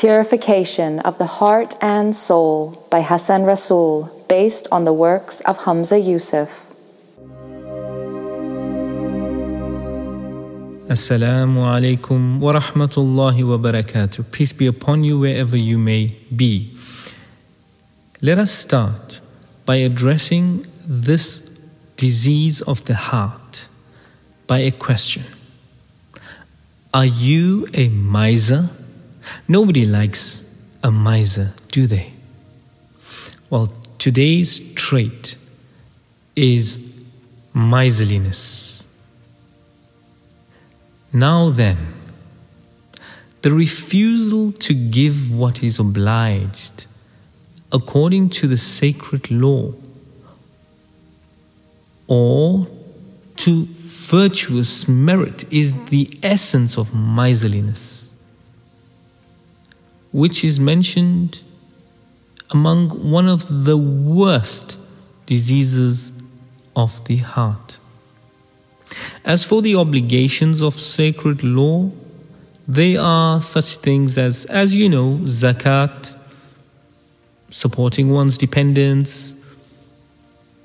Purification of the Heart and Soul by Hassen Rasool, based on the works of Hamza Yusuf. Assalamu alaikum wa rahmatullahi wa barakatuh. Peace be upon you wherever you may be. Let us start by addressing this disease of the heart by a question Are you a miser? Nobody likes a miser, do they? Well, today's trait is miserliness. Now then, the refusal to give what is obliged according to the sacred law or to virtuous merit is the essence of miserliness, which is mentioned among one of the worst diseases of the heart. As for the obligations of sacred law, they are such things as, as you know, zakat, supporting one's dependents,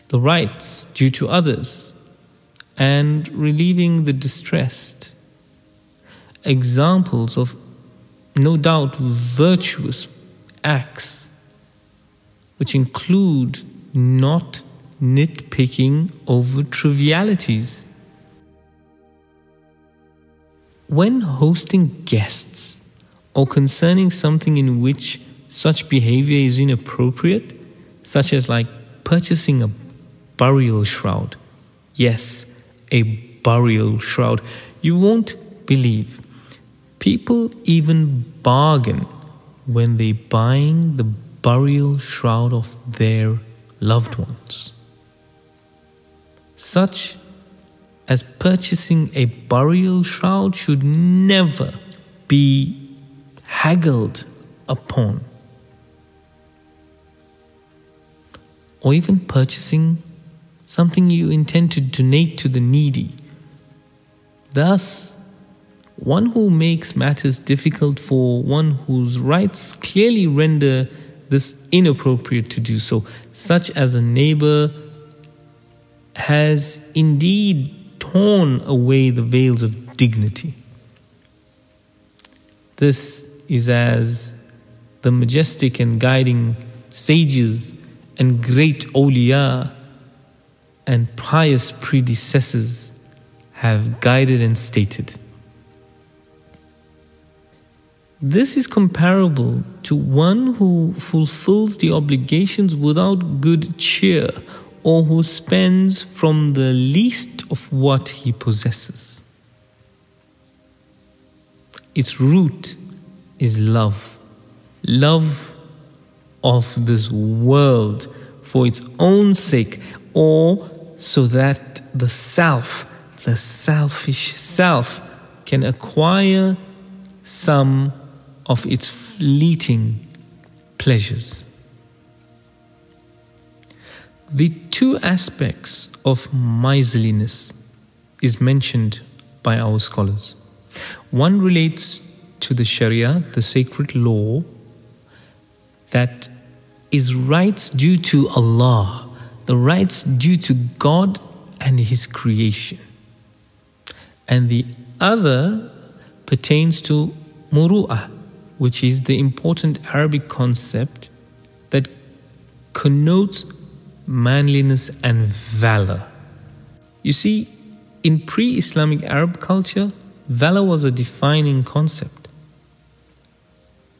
the rights due to others, and relieving the distressed. Examples of no doubt virtuous acts, which include not nitpicking over trivialities. When hosting guests or concerning something in which such behavior is inappropriate, such as like purchasing a burial shroud. Yes, a burial shroud. You won't believe. People even bargain when they buying the burial shroud of their loved ones. Such as purchasing a burial shroud should never be haggled upon. or even purchasing something you intend to donate to the needy. Thus, one who makes matters difficult for one whose rights clearly render this inappropriate to do so, such as a neighbor has indeed torn away the veils of dignity. This is as the majestic and guiding sages and great awliya and pious predecessors have guided and stated. This is comparable to one who fulfills the obligations without good cheer or who spends from the least of what he possesses. Its root is love. Love of this world for its own sake or so that the self, the selfish self, can acquire some of its fleeting pleasures. The two aspects of miserliness is mentioned by our scholars. One relates to the Sharia, the sacred law, that is rights due to Allah, the rights due to God and His creation. And the other pertains to muru'ah, which is the important Arabic concept that connotes manliness and valor. You see, in pre Islamic Arab culture, valor was a defining concept.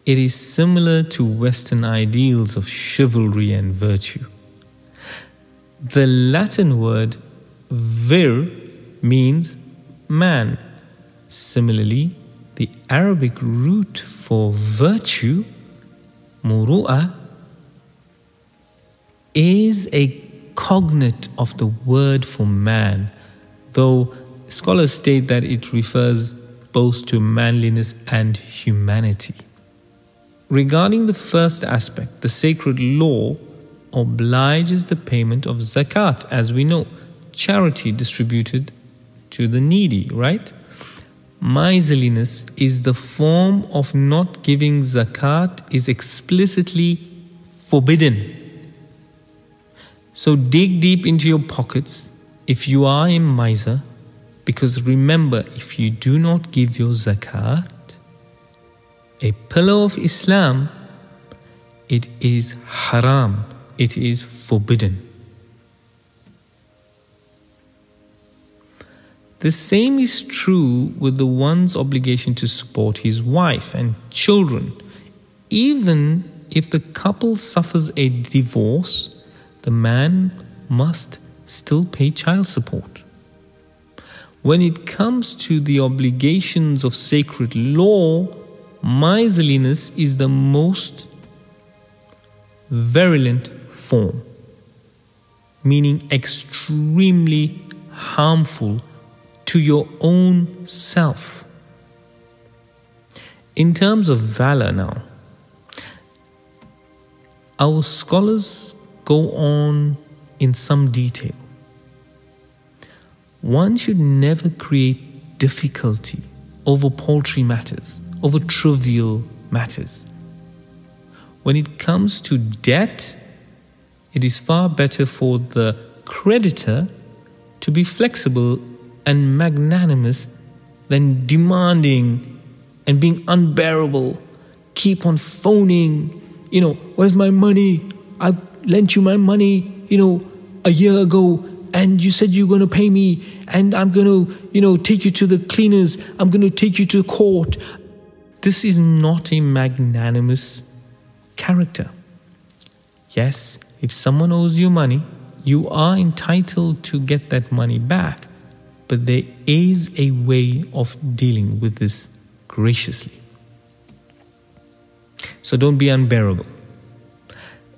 It is similar to Western ideals of chivalry and virtue. The Latin word vir means man. Similarly, the Arabic root for virtue, muru'ah, is a cognate of the word for man, though scholars state that it refers both to manliness and humanity. Regarding the first aspect, the sacred law obliges the payment of zakat, as we know, charity distributed to the needy, right? Miserliness is the form of not giving zakat is explicitly forbidden. So dig deep into your pockets if you are a miser, because remember, if you do not give your zakat, a pillar of Islam, it is haram, it is forbidden. The same is true with the one's obligation to support his wife and children. Even if the couple suffers a divorce, the man must still pay child support. When it comes to the obligations of sacred law, miserliness is the most virulent form, meaning extremely harmful to your own self. In terms of valor, now, our scholars go on in some detail. One should never create difficulty over paltry matters, over trivial matters. When it comes to debt, it is far better for the creditor to be flexible and magnanimous than demanding and being unbearable. Keep on phoning, you know, where's my money? I've lent you my money, you know, a year ago and you said you're going to pay me and I'm going to, you know, take you to the cleaners. I'm going to take you to court. This is not a magnanimous character. Yes, if someone owes you money, you are entitled to get that money back but there is a way of dealing with this graciously. So don't be unbearable.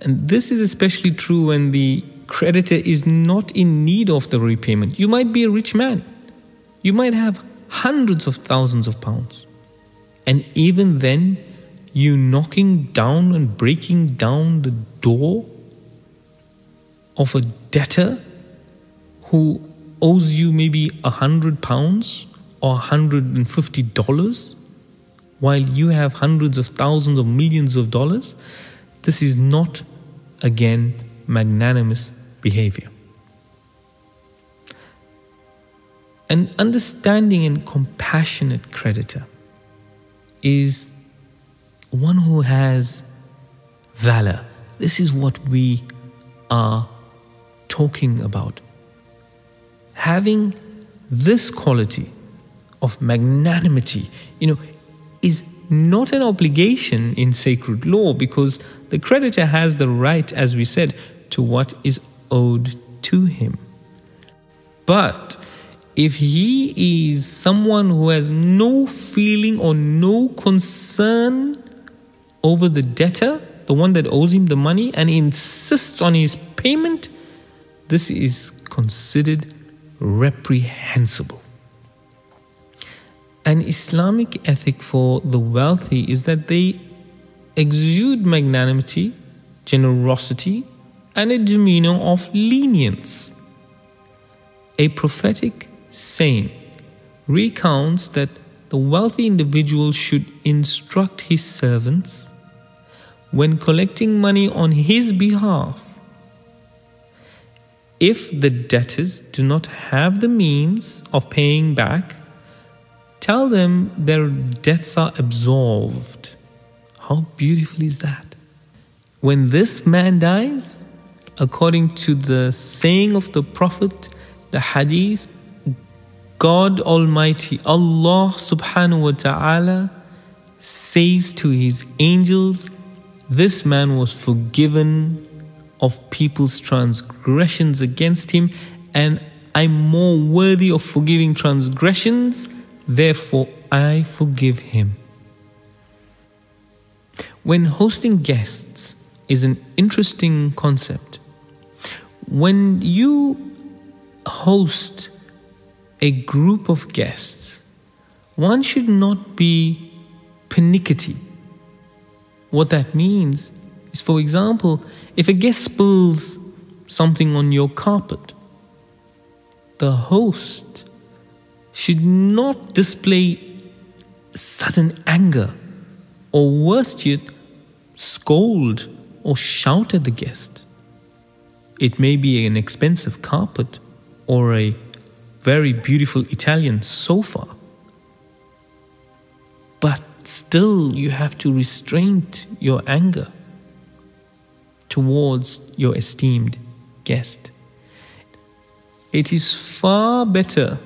And this is especially true when the creditor is not in need of the repayment. You might be a rich man, you might have hundreds of thousands of pounds. And even then, you knocking down and breaking down the door of a debtor who owes you maybe a hundred pounds or hundred and fifty dollars while you have hundreds of thousands or millions of dollars, this is not again magnanimous behavior. An understanding and compassionate creditor is one who has valor. This is what we are talking about having this quality of magnanimity, you know, is not an obligation in sacred law because the creditor has the right, as we said, to what is owed to him. But if he is someone who has no feeling or no concern over the debtor, the one that owes him the money, and insists on his payment, this is considered reprehensible. An Islamic ethic for the wealthy is that they exude magnanimity, generosity, and a demeanor of lenience. A prophetic saying recounts that the wealthy individual should instruct his servants when collecting money on his behalf if the debtors do not have the means of paying back, tell them their debts are absolved. How beautiful is that? When this man dies, according to the saying of the Prophet, the hadith, God Almighty, Allah subhanahu wa ta'ala, says to his angels, This man was forgiven of people's transgressions against him, and I'm more worthy of forgiving transgressions, therefore I forgive him. When hosting guests is an interesting concept. When you host a group of guests, one should not be pernickety. What that means is, for example, if a guest spills something on your carpet, the host should not display sudden anger, or worst yet, scold or shout at the guest. It may be an expensive carpet or a very beautiful Italian sofa. But still, you have to restrain your anger towards your esteemed guest. It is far better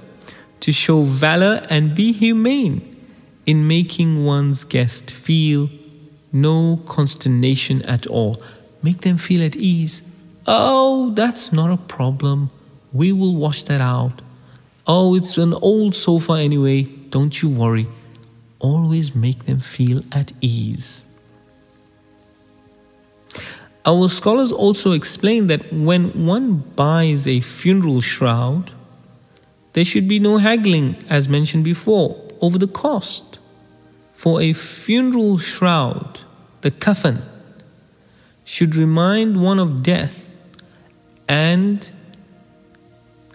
to show valor and be humane in making one's guest feel no consternation at all. Make them feel at ease. Oh, that's not a problem. We will wash that out. Oh, it's an old sofa anyway. Don't you worry. Always make them feel at ease. Our scholars also explain that when one buys a funeral shroud, there should be no haggling, as mentioned before, over the cost. For a funeral shroud, the coffin, should remind one of death and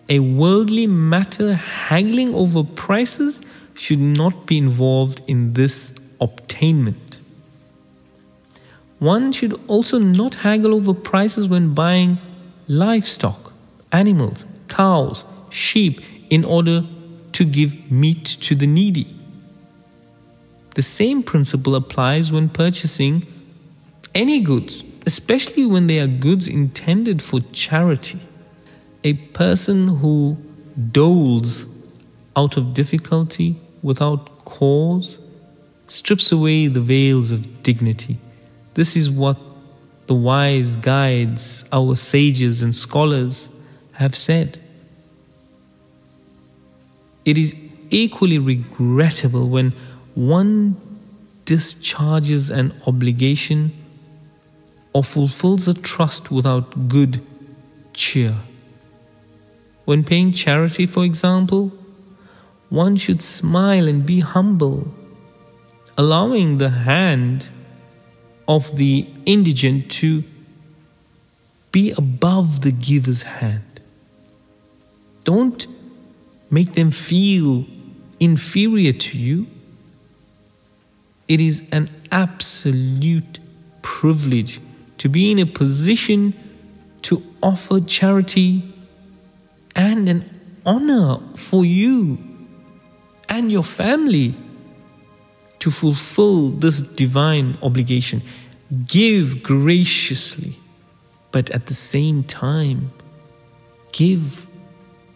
a worldly matter haggling over prices should not be involved in this obtainment. One should also not haggle over prices when buying livestock, animals, cows, sheep, in order to give meat to the needy. The same principle applies when purchasing any goods, especially when they are goods intended for charity a person who doles out of difficulty without cause strips away the veils of dignity. This is what the wise guides, our sages and scholars have said. It is equally regrettable when one discharges an obligation or fulfills a trust without good cheer. When paying charity, for example, one should smile and be humble, allowing the hand of the indigent to be above the giver's hand. Don't make them feel inferior to you. It is an absolute privilege to be in a position to offer charity and an honor for you and your family to fulfill this divine obligation. Give graciously, but at the same time, give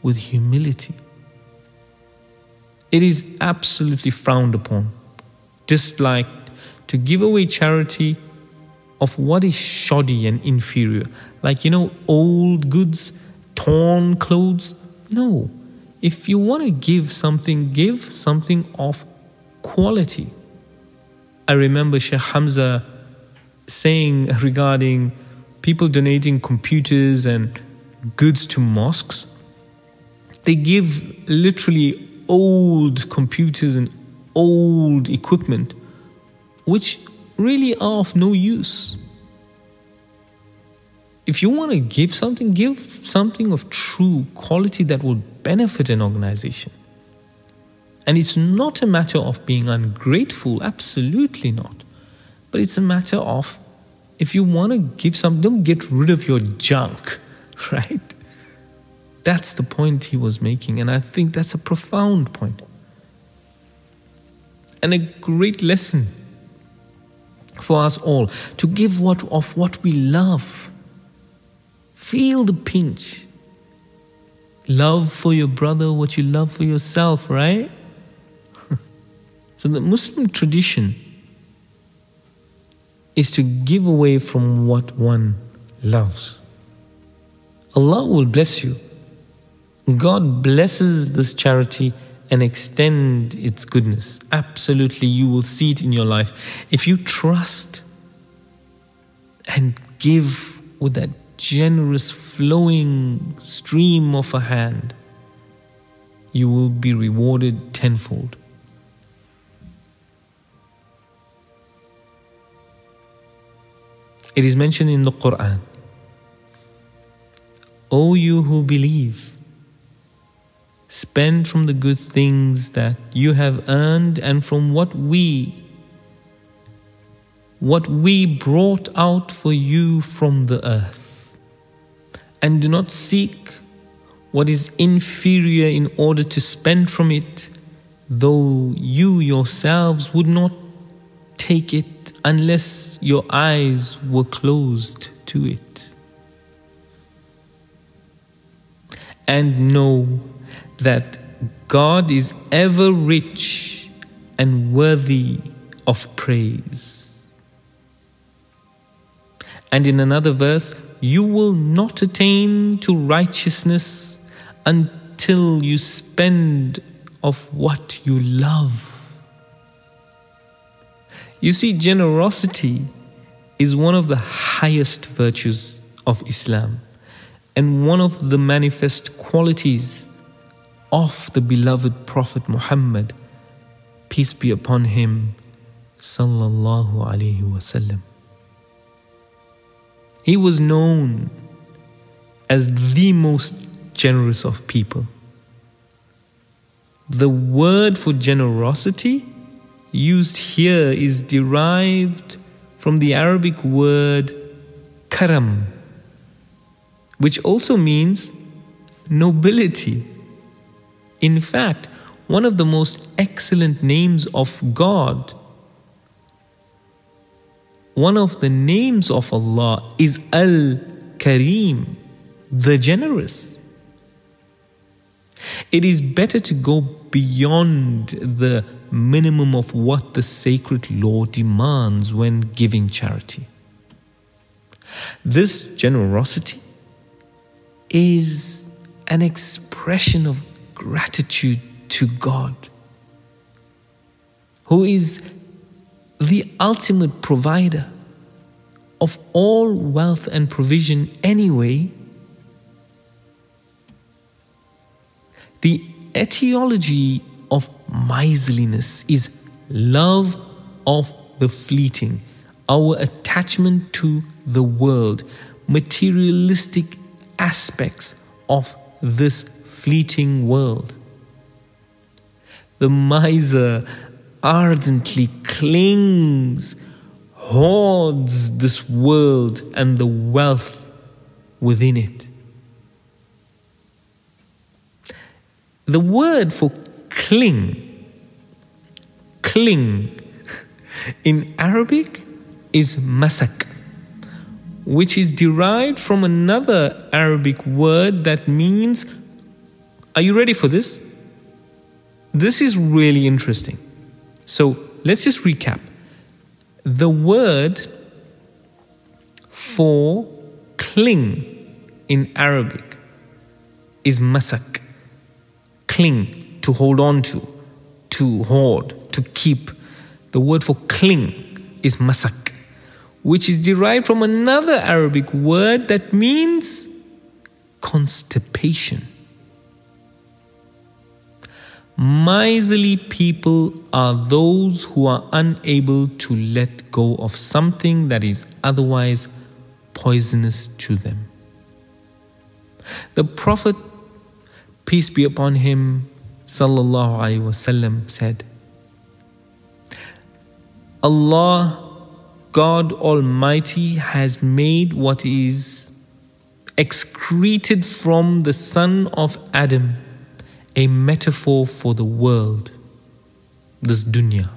with humility. It is absolutely frowned upon, disliked to give away charity of what is shoddy and inferior, like you know, old goods torn clothes. No. If you want to give something, give something of quality. I remember Sheikh Hamza saying regarding people donating computers and goods to mosques. They give literally old computers and old equipment, which really are of no use. If you want to give something, give something of true quality that will benefit an organization. And it's not a matter of being ungrateful, absolutely not. But it's a matter of if you want to give something, don't get rid of your junk, right? That's the point he was making. And I think that's a profound. And a great lesson for us all to give what of what we love Feel the pinch. Love for your brother what you love for yourself, right? So the Muslim tradition is to give away from what one loves. Allah will bless you. God blesses this charity and extend its goodness. Absolutely, you will see it in your life. If you trust and give with that generous flowing stream of a hand, you will be rewarded tenfold. It is mentioned in the Quran. O you who believe, Spend from the good things that you have earned and from what we what we brought out for you from the earth. And do not seek what is inferior in order to spend from it, though you yourselves would not take it unless your eyes were closed to it. And know that God is ever rich and worthy of praise. And in another verse, you will not attain to righteousness until you spend of what you love. You see, generosity is one of the highest virtues of Islam and one of the manifest qualities of the beloved Prophet Muhammad, peace be upon him, sallallahu alaihi wasallam. He was known as the most generous of people. The word for generosity used here is derived from the Arabic word karam, which also means nobility. In fact, one of the most excellent names of God, one of the names of Allah is Al Kareem, the generous. It is better to go beyond the minimum of what the sacred law demands when giving charity. This generosity is an expression of gratitude to God, who is the ultimate provider of all wealth and provision anyway. The etiology of miserliness is love of the fleeting, our attachment to the world, materialistic aspects of this fleeting world. The miser ardently clings, hoards this world and the wealth within it. The word for cling, cling in Arabic is masak, which is derived from another Arabic word that means. Are you ready for this? This is really interesting. So let's just recap. The word for cling in Arabic is masak cling, to hold on to, to hoard, to keep. The word for cling is masak, which is derived from another Arabic word that means constipation. Miserly people are those who are unable to let go of something that is otherwise poisonous to them. The Prophet peace be upon him, sallallahu alaihi wasallam, said, Allah, God Almighty, has made what is excreted from the son of Adam a metaphor for the world, this dunya.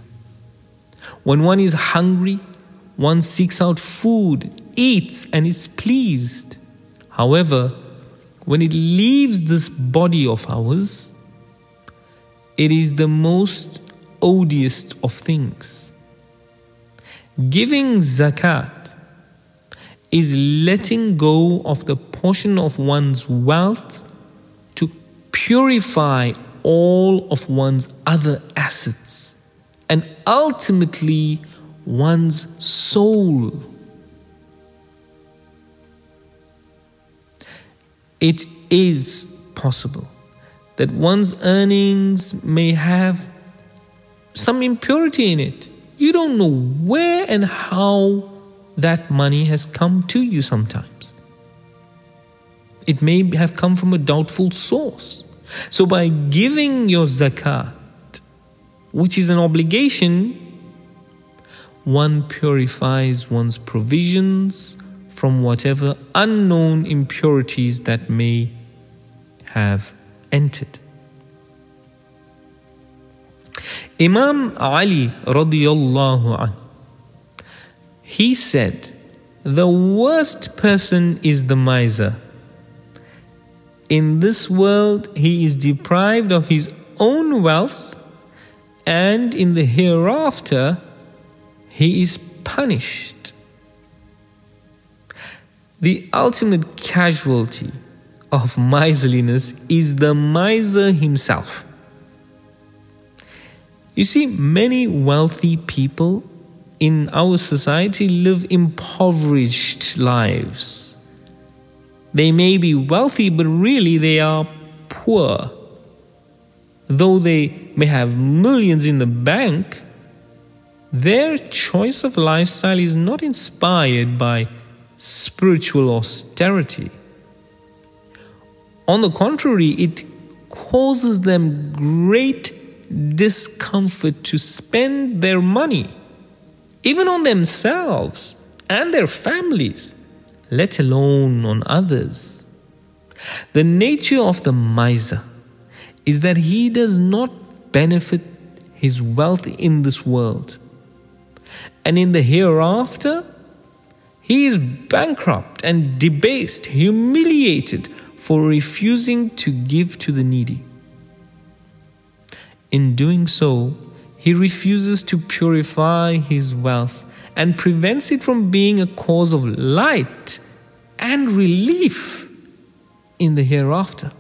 When one is hungry, one seeks out food, eats, and is pleased. However, when it leaves this body of ours, it is the most odious of things. Giving zakat is letting go of the portion of one's wealth to purify all of one's other assets and ultimately one's soul. it is possible that one's earnings may have some impurity in it. You don't know where and how that money has come to you sometimes. It may have come from a doubtful source. So, by giving your zakat, which is an obligation, one purifies one's provisions from whatever unknown impurities that may have entered. Imam Ali radiallahu anh, he said, the worst person is the miser. In this world, he is deprived of his own wealth, and in the hereafter, he is punished. The ultimate casualty of miserliness is the miser himself. You see, many wealthy people in our society live impoverished lives. They may be wealthy, but really they are poor. Though they may have millions in the bank, their choice of lifestyle is not inspired by spiritual austerity. On the contrary, it causes them great discomfort to spend their money, even on themselves and their families, let alone on others. The nature of the miser is that he does not benefit his wealth in this world. And in the hereafter, he is bankrupt and debased, humiliated for refusing to give to the needy. In doing so, he refuses to purify his wealth and prevents it from being a cause of light and relief in the hereafter.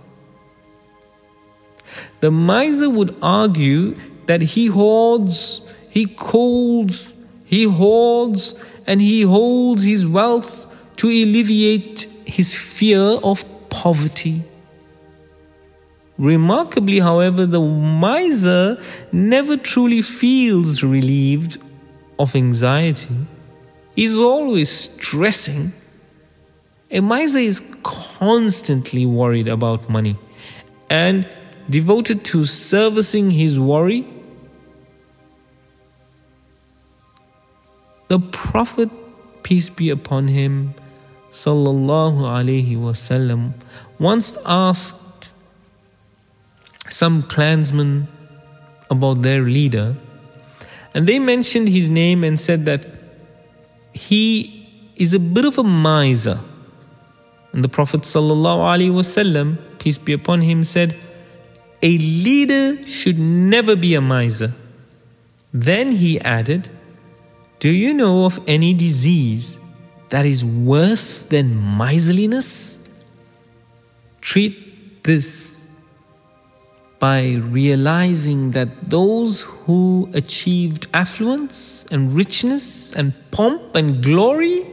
The miser would argue that he hoards, he holds, he hoards, and he holds his wealth to alleviate his fear of poverty Remarkably, however, the miser never truly feels relieved of anxiety. He's always stressing. A miser is constantly worried about money and devoted to servicing his worry. The Prophet, peace be upon him, sallallahu alaihi wasallam, once asked some clansmen about their leader, and they mentioned his name and said that he is a bit of a miser. And the Prophet sallallahu alaihi wasallam peace be upon him, said, A leader should never be a miser. Then he added, Do you know of any disease that is worse than miserliness? Treat this by realizing that those who achieved affluence and richness and pomp and glory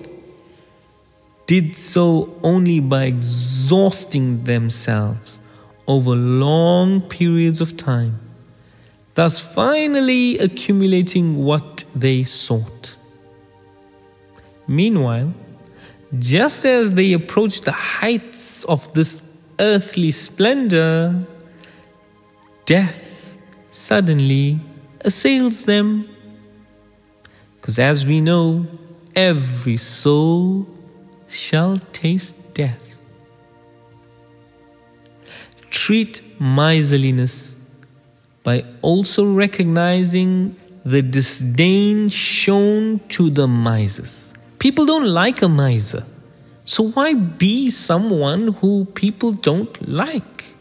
did so only by exhausting themselves over long periods of time, thus finally accumulating what they sought. Meanwhile, just as they approached the heights of this earthly splendor, death suddenly assails them. Because as we know, every soul shall taste death. Treat miserliness by also recognizing the disdain shown to the misers. People don't like a miser. So why be someone who people don't like?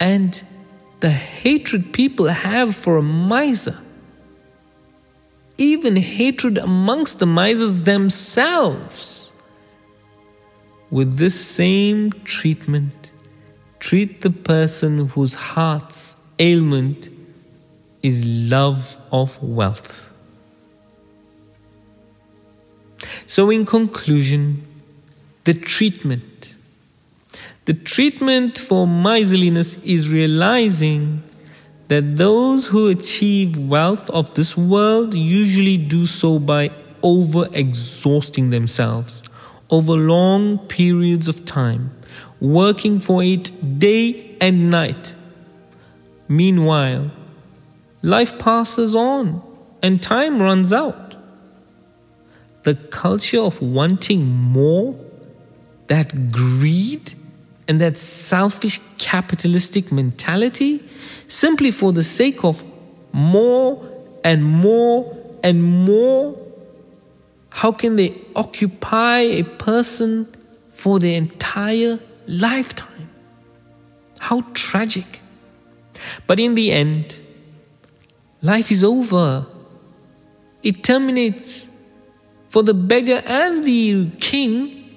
And the hatred people have for a miser, even hatred amongst the misers themselves. With this same treatment, treat the person whose heart's ailment is love of wealth. So, in conclusion, the treatment the treatment for miserliness is realizing that those who achieve wealth of this world usually do so by over exhausting themselves over long periods of time, working for it day and night. Meanwhile, life passes on and time runs out. The culture of wanting more, that greed, and that selfish capitalistic mentality, simply for the sake of more and more and more, how can they occupy a person for their entire lifetime? How tragic. But in the end, life is over. It terminates for the beggar and the king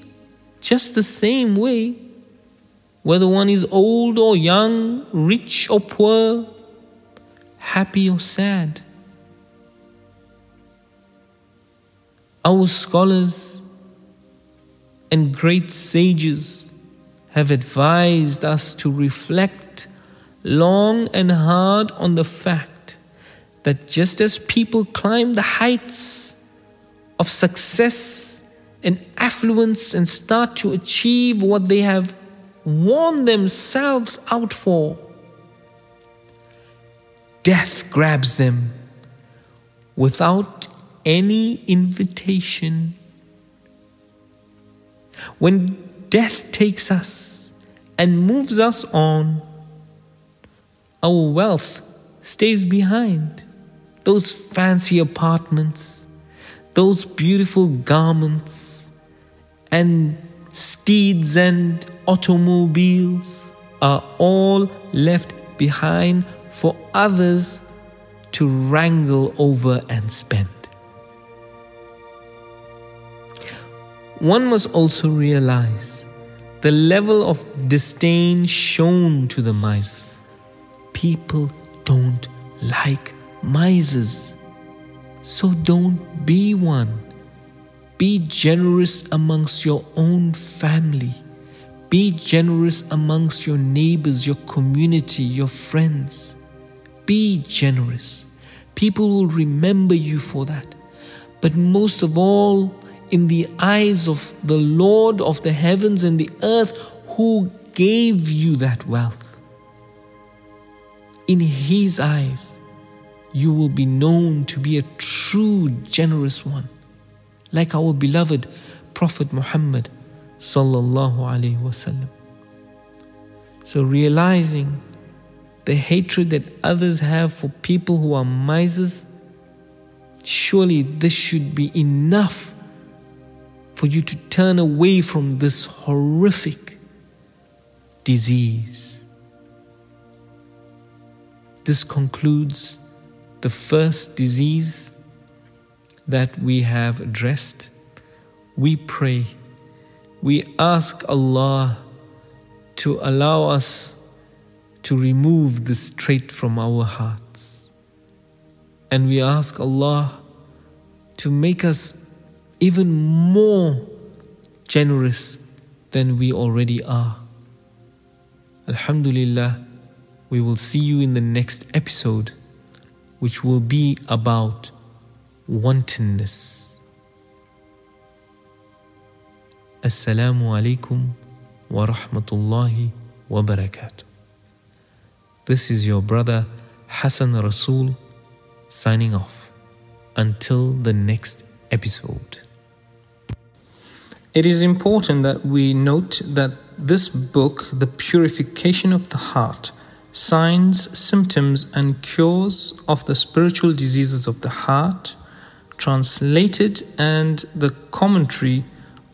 just the same way, whether one is old or young, rich or poor, happy or sad. Our scholars and great sages have advised us to reflect long and hard on the fact that just as people climb the heights of success and affluence and start to achieve what they have worn themselves out for, death grabs them without any invitation. When death takes us and moves us on, our wealth stays behind. Those fancy apartments, those beautiful garments, and steeds and automobiles are all left behind for others to wrangle over and spend. One must also realize the level of disdain shown to the misers. People don't like misers, so don't be one. Be generous amongst your own family. Be generous amongst your neighbors, your community, your friends. Be generous. People will remember you for that. But most of all, in the eyes of the Lord of the heavens and the earth who gave you that wealth. In His eyes, you will be known to be a true generous one, like our beloved Prophet Muhammad sallallahu alaihi wasallam. So realizing the hatred that others have for people who are misers, surely this should be enough for you to turn away from this horrific disease. This concludes the first disease that we have addressed. We pray, we ask Allah to allow us to remove this trait from our hearts. And we ask Allah to make us even more generous than we already are. Alhamdulillah, we will see you in the next episode, which will be about wantonness. Assalamu alaikum wa rahmatullahi wa barakatuh. This is your brother Hassen Rasool signing off. Until the next episode. It is important that we note that this book, The Purification of the Heart, Signs, Symptoms, and Cures of the Spiritual Diseases of the Heart, translated, and the commentary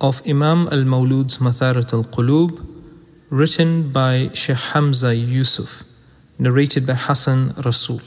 of Imam al Mawlud's Matharat al Qulub, written by Sheikh Hamza Yusuf, narrated by Hassen Rasool.